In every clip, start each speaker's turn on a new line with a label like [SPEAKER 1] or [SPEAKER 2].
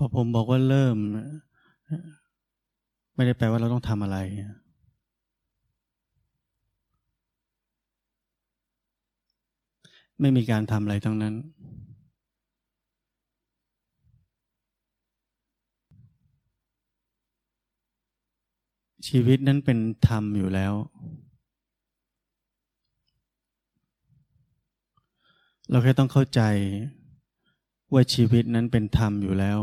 [SPEAKER 1] พอผมบอกว่าเริ่ม ไม่ได้แปลว่าเราต้องทำอะไร ไม่มีการทำอะไรทั้งนั้น ชีวิตนั้นเป็นธรรมอยู่แล้ว เราแค่ต้องเข้าใจว่าชีวิตนั้นเป็นธรรมอยู่แล้ว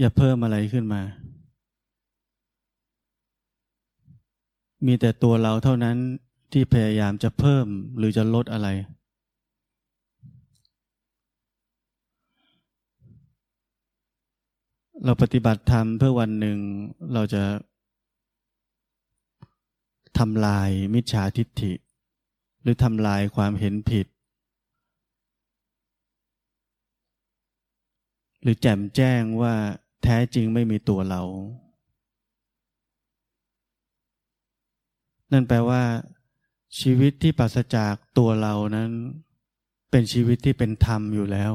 [SPEAKER 1] อย่าเพิ่มอะไรขึ้นมา มีแต่ตัวเราเท่านั้นที่พยายามจะเพิ่มหรือจะลดอะไร เราปฏิบัติธรรมเพื่อวันหนึ่งเราจะทำลายมิจฉาทิฏฐิ หรือทำลายความเห็นผิด หรือแจ่มแจ้งว่า แท้จริงไม่มีตัวเรา นั่นแปลว่า ชีวิตที่ปราศจากตัวเรานั้น เป็นชีวิตที่เป็นธรรมอยู่แล้ว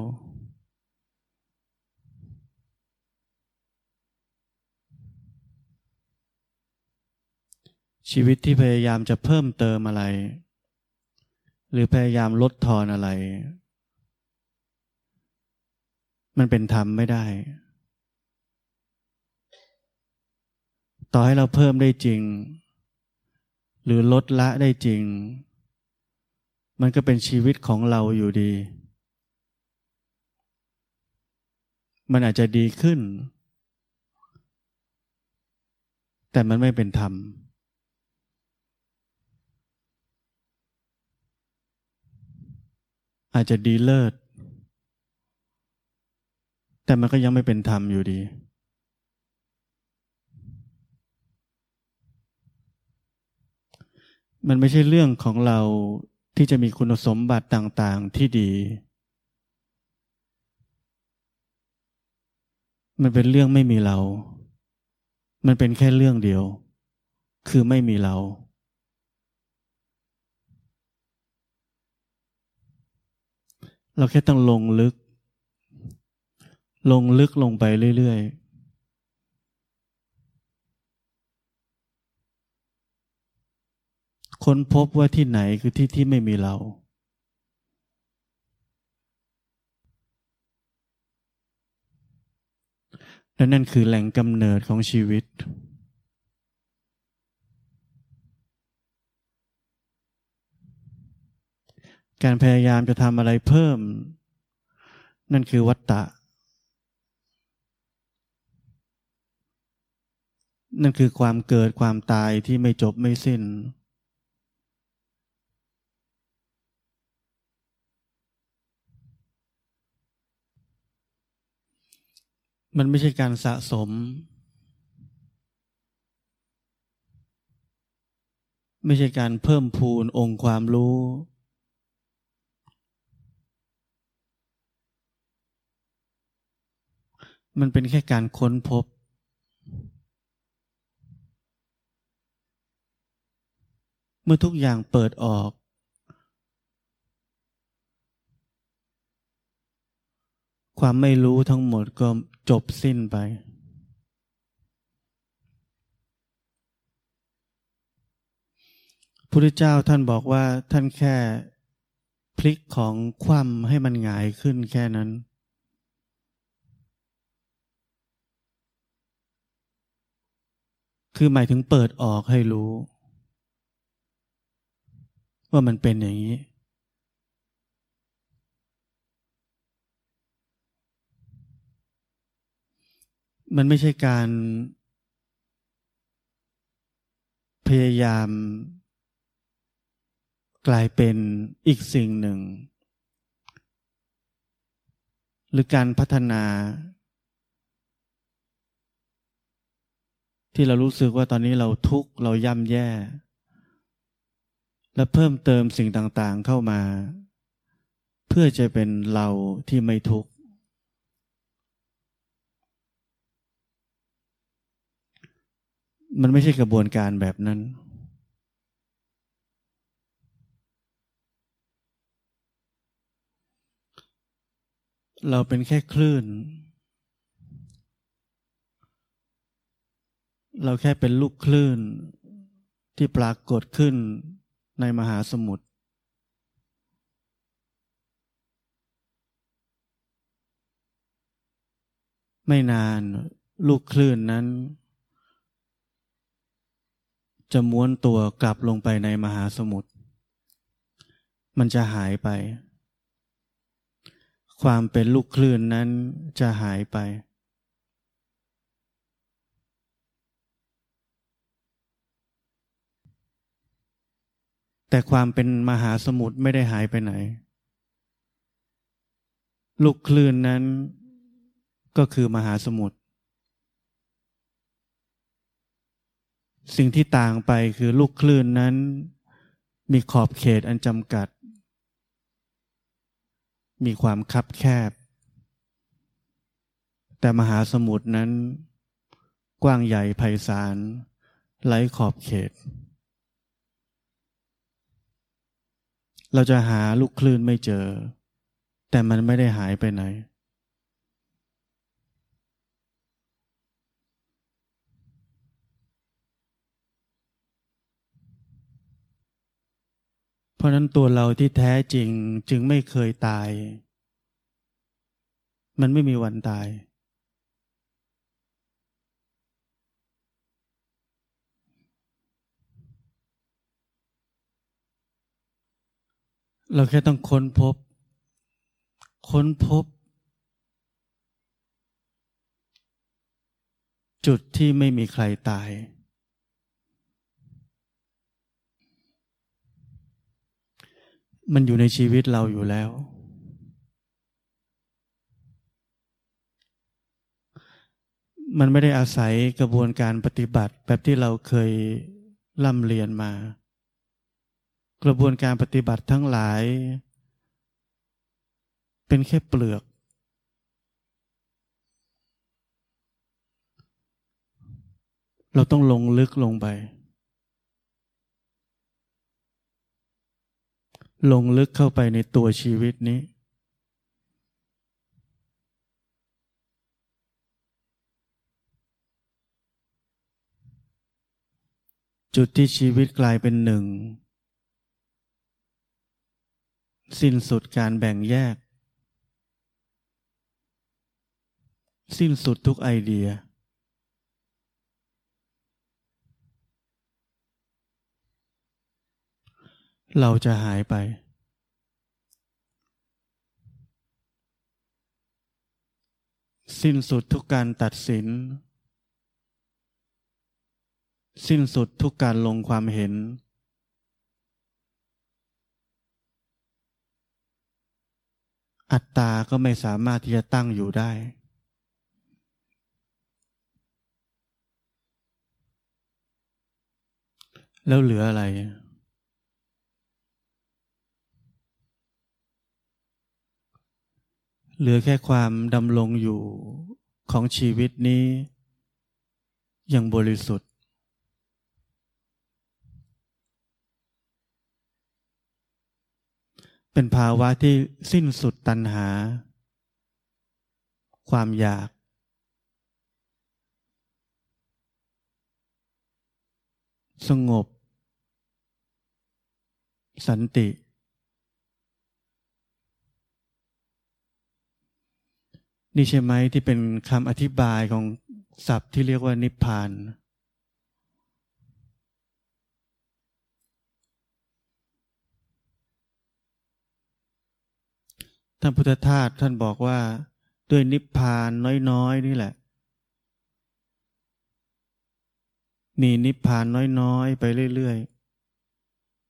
[SPEAKER 1] ชีวิตที่พยายามจะเพิ่มเติมอะไร หรือพยายามลดทอนอะไร มันเป็นธรรมไม่ได้ ต่อให้เราเพิ่มได้จริง หรือลดละได้จริง มันก็เป็นชีวิตของเราอยู่ดี มันอาจจะดีขึ้น แต่มันไม่เป็นธรรมอาจจะดีเลิศ แต่มันก็ยังไม่เป็นธรรมอยู่ดี มันไม่ใช่เรื่องของเราที่จะมีคุณสมบัติต่างๆที่ดี มันเป็นเรื่องไม่มีเรา มันเป็นแค่เรื่องเดียว คือไม่มีเรา เราแค่ต้องลงลึก ลงลึกลงไปเรื่อยๆ ค้นพบว่าที่ไหนคือที่ที่ไม่มีเรา และนั่นคือแหล่งกำเนิดของชีวิต การพยายามจะทำอะไรเพิ่ม นั่นคือวัตตะ นั่นคือความเกิดความตายที่ไม่จบไม่สิ้น มันไม่ใช่การสะสม ไม่ใช่การเพิ่มพูนองค์ความรู้ มันเป็นแค่การค้นพบ เมื่อทุกอย่างเปิดออก ความไม่รู้ทั้งหมดก็จบสิ้นไป พุทธเจ้าท่านบอกว่าท่านแค่พลิกของคว่ำให้มันหงายขึ้นแค่นั้น คือหมายถึงเปิดออกให้รู้ ว่ามันเป็นอย่างนี้ มันไม่ใช่การพยายาม กลายเป็นอีกสิ่งหนึ่ง หรือการพัฒนา ที่เรารู้สึกว่าตอนนี้เราทุกข์เราย่ำแย่ และเพิ่มเติมสิ่งต่างๆเข้ามา เพื่อจะเป็นเราที่ไม่ทุกข์ มันไม่ใช่กระบวนการแบบนั้น เราเป็นแค่คลื่น เราแค่เป็นลูกคลื่นที่ปรากฏขึ้นในมหาสมุทรไม่นานลูกคลื่นนั้น จะม้วนตัวกลับลงไปในมหาสมุทร มันจะหายไป ความเป็นลูกคลื่นนั้นจะหายไป แต่ความเป็นมหาสมุทรไม่ได้หายไปไหน ลูกคลื่นนั้นก็คือมหาสมุทร สิ่งที่ต่างไปคือลูกคลื่นนั้น มีขอบเขตอันจำกัด มีความคับแคบ แต่มหาสมุทรนั้น กว้างใหญ่ไพศาลไร้ขอบเขต เราจะหาลูกคลื่นไม่เจอ แต่มันไม่ได้หายไปไหน เพราะนั้นตัวเราที่แท้จริงจึงไม่เคยตาย มันไม่มีวันตาย เราแค่ต้องค้นพบ ค้นพบ จุดที่ไม่มีใครตาย มันอยู่ในชีวิตเราอยู่แล้ว มันไม่ได้อาศัยกระบวนการปฏิบัติแบบที่เราเคยร่ำเรียนมา กระบวนการปฏิบัติทั้งหลาย เป็นแค่เปลือก เราต้องลงลึกลงไป ลงลึกเข้าไปในตัวชีวิตนี้ จุดที่ชีวิตกลายเป็นหนึ่ง สิ้นสุดการแบ่งแยก สิ้นสุดทุกไอเดีย เราจะหายไป สิ้นสุดทุกการตัดสิน สิ้นสุดทุกการลงความเห็น อัตตาก็ไม่สามารถที่จะตั้งอยู่ได้แล้วเหลืออะไร เหลือแค่ความดำรงอยู่ของชีวิตนี้ อย่างบริสุทธิ์ เป็นภาวะที่สิ้นสุดตัณหา ความอยาก สงบ สันติ นี่ใช่ไหมที่เป็นคำอธิบายของศัพท์ที่เรียกว่านิพพาน ท่านพุทธทาสท่านบอกว่า ด้วยนิพพานน้อย ๆ นี่แหละ มีนิพพานน้อย ๆ ไปเรื่อย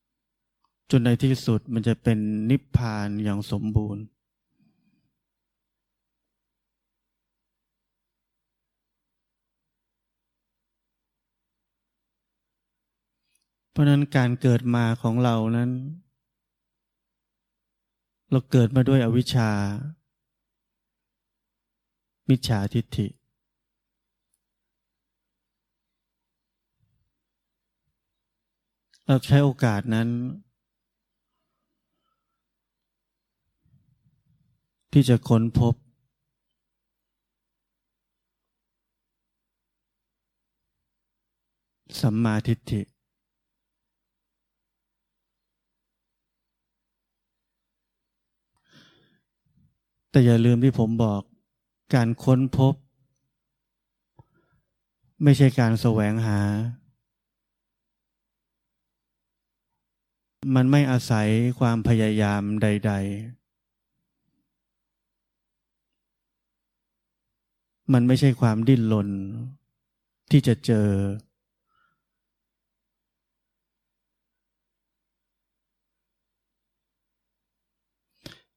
[SPEAKER 1] ๆ จนในที่สุดมันจะเป็นนิพพานอย่างสมบูรณ์ เพราะนั้นการเกิดมาของเรานั้น เราเกิดมาด้วยอวิชชา มิจฉาทิฏฐิ เราใช้โอกาสนั้น ที่จะค้นพบสัมมาทิฏฐิ แต่อย่าลืมที่ผมบอกการค้นพบ ไม่ใช่การแสวงหา มันไม่อาศัยความพยายามใด ๆ มันไม่ใช่ความดิ้นรนที่จะเจอ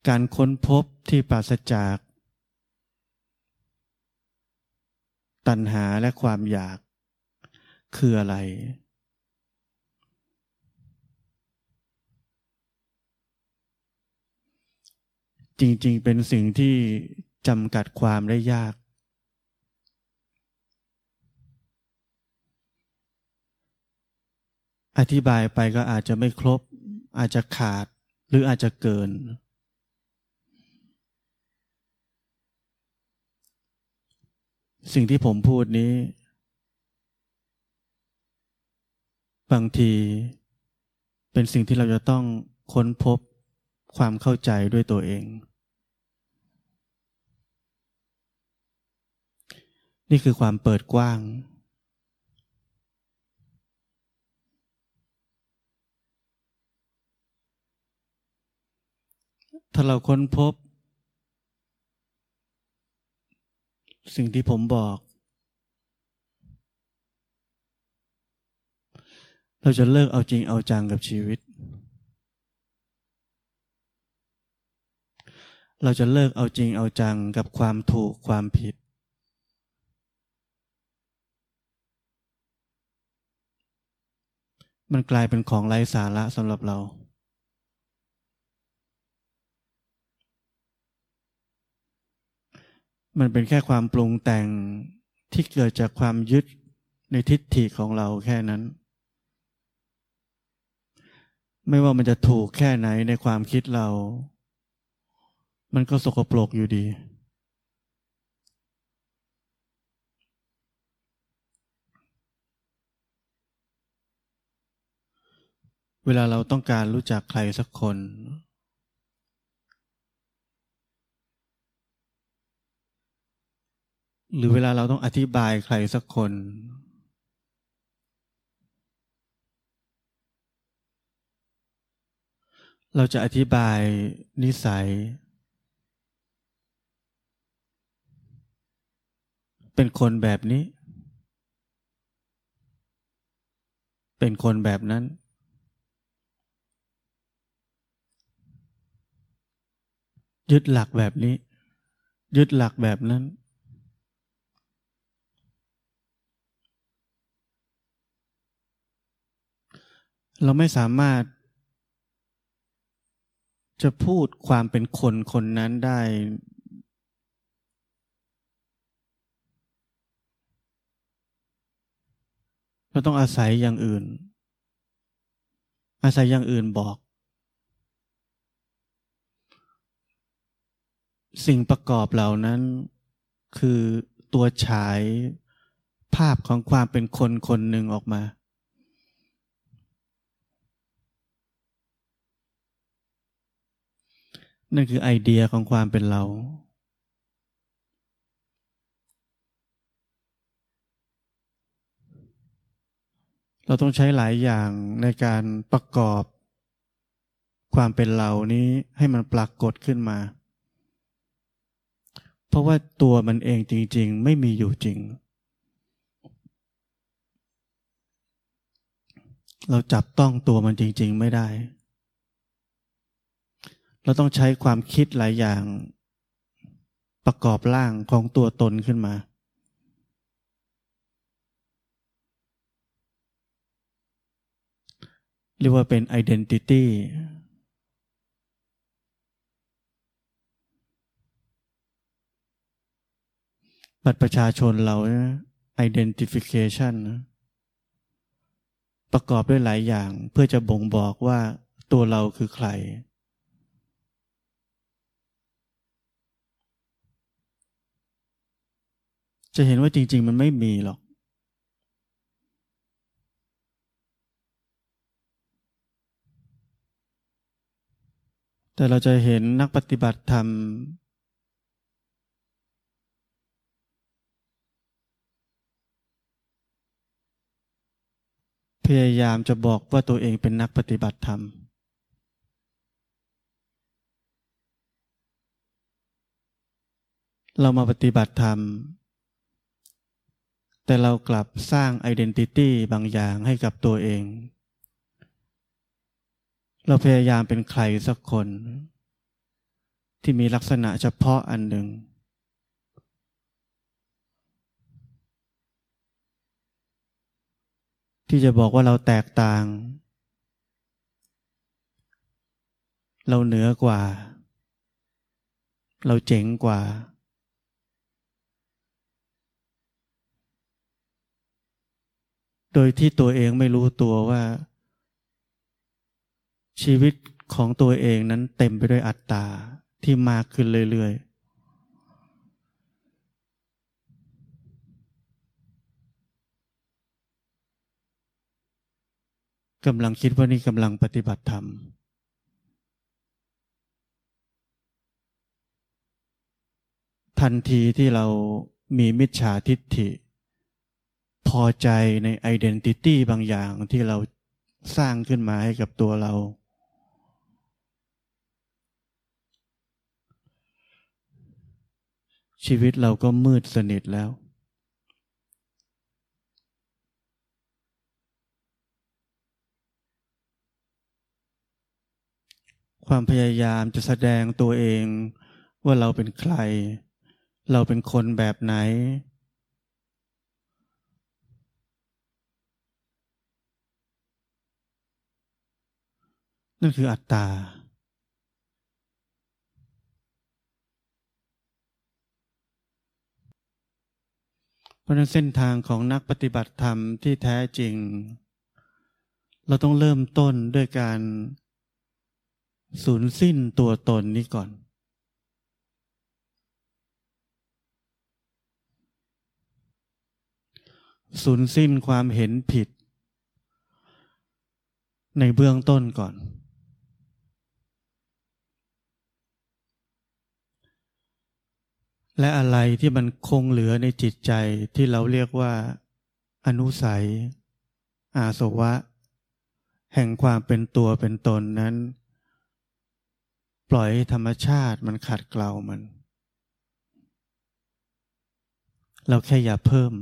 [SPEAKER 1] การค้นพบที่ปราศจาก ตัณหาและความอยากคืออะไร จริงๆ เป็นสิ่งที่จำกัดความได้ยาก อธิบายไปก็อาจจะไม่ครบ อาจจะขาดหรืออาจจะเกิน สิ่งที่ผมพูดนี้ บางทีเป็นสิ่งที่เราจะต้องค้นพบความเข้าใจด้วยตัวเอง นี่คือความเปิดกว้าง ถ้าเราค้นพบ สิ่งที่ผมบอก เราจะเลิกเอาจริงเอาจังกับชีวิต เราจะเลิกเอาจริงเอาจังกับความถูกความผิด มันกลายเป็นของไร้สาระสำหรับเรา มันเป็นแค่ความปรุงแต่งที่เกิดจากความยึดในทิฏฐิของเราแค่นั้น ไม่ว่ามันจะถูกแค่ไหนในความคิดเรา มันก็สกปรกอยู่ดี เวลาเราต้องการรู้จักใครสักคน หรือเวลาเราต้องอธิบายใครสักคน เราจะอธิบายนิสัย เป็นคนแบบนี้ เป็นคนแบบนั้นยึดหลักแบบนี้ ยึดหลักแบบนั้น เราไม่สามารถ จะพูดความเป็นคนคนนั้นได้ เราต้องอาศัยอย่างอื่น อาศัยอย่างอื่นบอก สิ่งประกอบเหล่านั้นคือตัวฉายภาพของความเป็นคนคนหนึ่งออกมา นั่นคือไอเดียของความเป็นเรา เราต้องใช้หลายอย่างในการประกอบ ความเป็นเรานี้ให้มันปรากฏขึ้นมา เพราะว่าตัวมันเองจริง ๆ ไม่มีอยู่จริง เราจับต้องตัวมันจริง ๆ ไม่ได้ เราต้องใช้ความคิดหลายอย่าง ประกอบร่างของตัวตนขึ้นมา เรียกว่าเป็น identity บัตรประชาชนเรานะ identification นะประกอบด้วยหลายอย่างเพื่อจะบ่งบอกว่าตัวเราคือใคร จะเห็นว่าจริง ๆ มันไม่มีหรอก แต่เราจะเห็นนักปฏิบัติธรรม พยายามจะบอกว่าตัวเองเป็นนักปฏิบัติธรรมเรามาปฏิบัติธรรม แต่เรากลับสร้างไอดีนิตี้บางอย่างให้กับตัวเอง เราพยายามเป็นใครสักคน ที่มีลักษณะเฉพาะอันหนึ่ง ที่จะบอกว่าเราแตกต่าง เราเหนือกว่า เราเจ๋งกว่า โดยที่ตัวเองไม่รู้ตัวว่า ชีวิตของตัวเองนั้นเต็มไปด้วยอัตตาที่มากขึ้นเรื่อยๆกำลังคิดว่านี่กำลังปฏิบัติธรรม ทันทีที่เรามีมิจฉาทิฏฐิ พอใจในไอดีนิตี้บางอย่างที่เราสร้างขึ้นมาให้กับตัวเรา ชีวิตเราก็มืดสนิทแล้ว ความพยายามจะแสดงตัวเองว่าเราเป็นใคร เราเป็นคนแบบไหน นั่นคืออัตตา เพราะนั้นเส้นทางของนักปฏิบัติธรรมที่แท้จริง เราต้องเริ่มต้นด้วยการสูญสิ้นตัวตนนี้ก่อน สูญสิ้นความเห็นผิด ในเบื้องต้นก่อน และอะไรที่มันคงเหลือในจิตใจที่เราเรียกว่า อนุสัย อาสวะ แห่งความเป็นตัวเป็นตนนั้น ปล่อยธรรมชาติมันขัดเกลามัน เราแค่อย่าเพิ่ม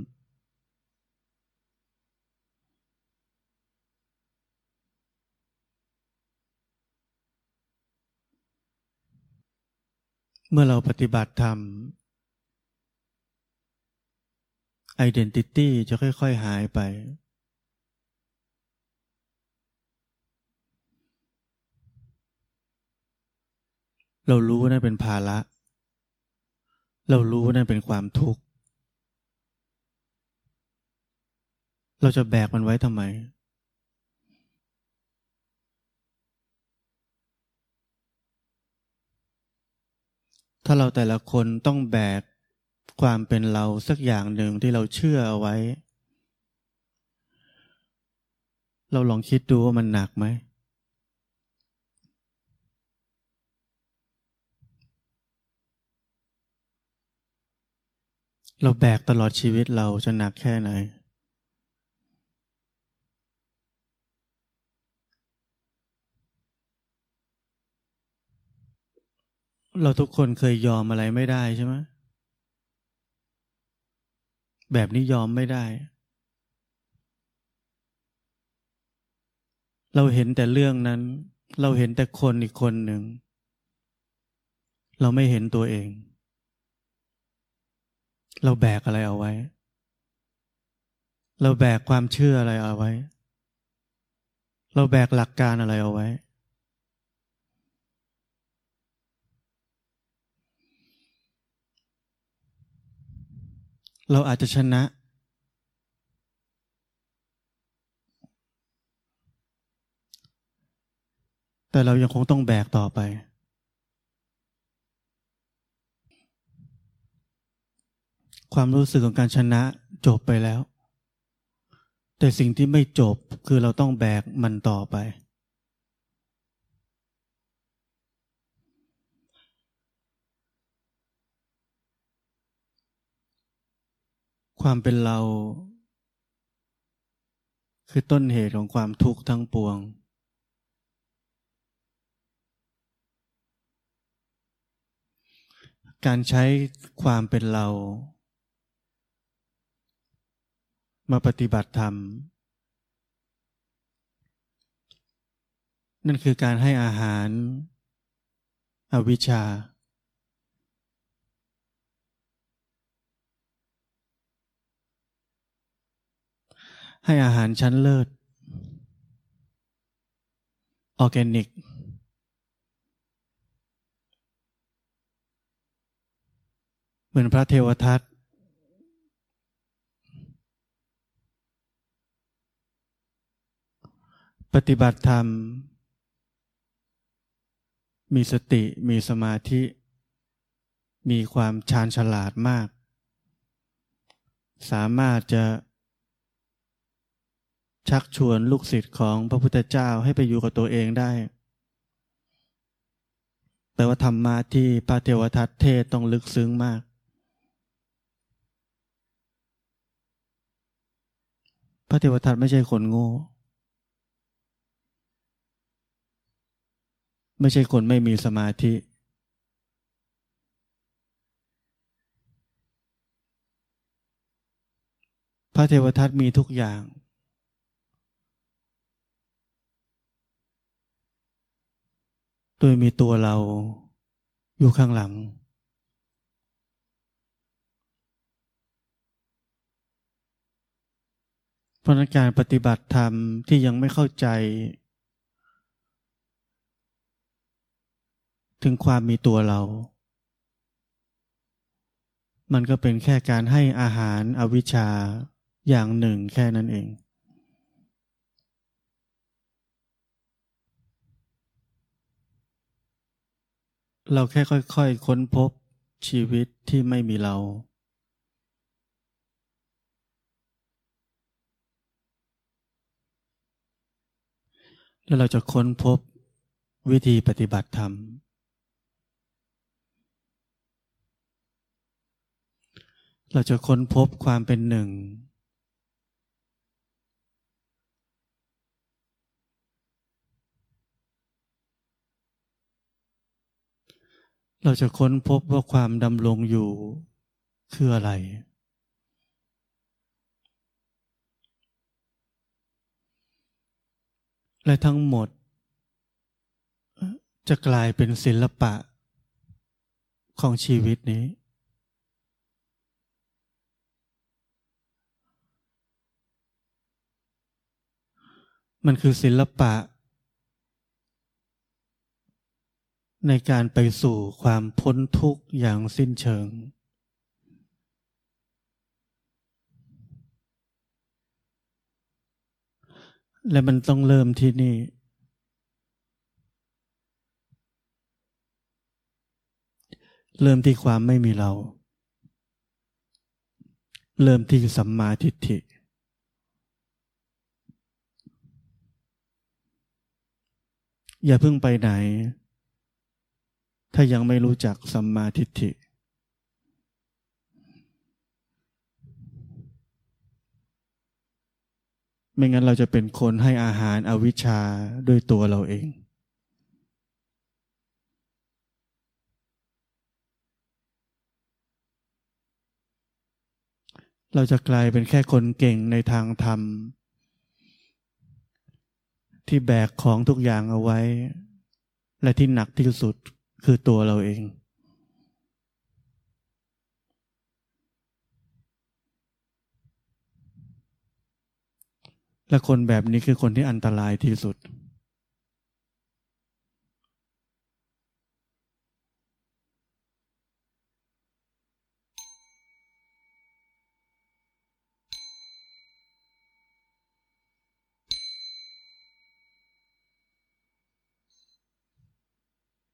[SPEAKER 1] เมื่อเราปฏิบัติธรรม ไอดีนิตี้จะค่อย ๆ หายไป เรารู้ว่านั่นเป็นภาระ เรารู้ว่านั่นเป็นความทุกข์ เราจะแบกมันไว้ทำไม ถ้าเราแต่ละคนต้องแบก ความเป็นเราสักอย่างหนึ่งที่เราเชื่อเอาไว้ เราลองคิดดูว่ามันหนักไหม เราแบกตลอดชีวิตเราจะหนักแค่ไหนเราทุกคนเคยยอมอะไรไม่ได้ใช่ไหม แบบนี้ยอมไม่ได้ เราเห็นแต่เรื่องนั้น เราเห็นแต่คนอีกคนหนึ่ง เราไม่เห็นตัวเอง เราแบกอะไรเอาไว้ เราแบกความเชื่ออะไรเอาไว้ เราแบกหลักการอะไรเอาไว้ เราอาจจะชนะ แต่เรายังคงต้องแบกต่อไป ความรู้สึกของการชนะจบไปแล้ว แต่สิ่งที่ไม่จบคือเราต้องแบกมันต่อไป ความเป็นเรา คือต้นเหตุของความทุกข์ทั้งปวง การใช้ความเป็นเรา มาปฏิบัติธรรม นั่นคือการให้อาหาร อวิชชา ให้อาหารชั้นเลิศ ออร์แกนิก เหมือนพระเทวทัตปฏิบัติธรรม มีสติมีสมาธิ มีความชาญฉลาดมาก สามารถจะ ชักชวนลูกศิษย์ของพระพุทธเจ้าให้ไปอยู่กับตัวเองได้แปลว่าธรรมะที่พระเทวทัตเทศต้องลึกซึ้งมาก พระเทวทัตไม่ใช่คนโง่ ไม่ใช่คนไม่มีสมาธิ พระเทวทัตมีทุกอย่าง โดยมีตัวเราอยู่ข้างหลัง เพราะนั้นการปฏิบัติธรรมที่ยังไม่เข้าใจ ถึงความมีตัวเรา มันก็เป็นแค่การให้อาหารอวิชชาอย่างหนึ่งแค่นั้นเอง เราแค่ค่อยๆคค้นพบชีวิตที่ไม่มีเรา แล้วเราจะค้นพบวิธีปฏิบัติธรรม เราจะค้นพบความเป็นหนึ่ง เราจะค้นพบว่าความดำรงอยู่คืออะไร และทั้งหมด จะกลายเป็นศิลปะของชีวิตนี้ มันคือศิลปะ ในการไปสู่ความพ้นทุกข์อย่างสิ้นเชิง และมันต้องเริ่มที่นี่ เริ่มที่ความไม่มีเรา เริ่มที่สัมมาทิฏฐิอย่าเพิ่งไปไหน ถ้ายังไม่รู้จักสัมมาทิฏฐิ ไม่งั้นเราจะเป็นคนให้อาหารอวิชชาด้วยตัวเราเอง เราจะกลายเป็นแค่คนเก่งในทางธรรม ที่แบกของทุกอย่างเอาไว้ และที่หนักที่สุด คือตัวเราเอง และคนแบบนี้คือคนที่อันตรายที่สุด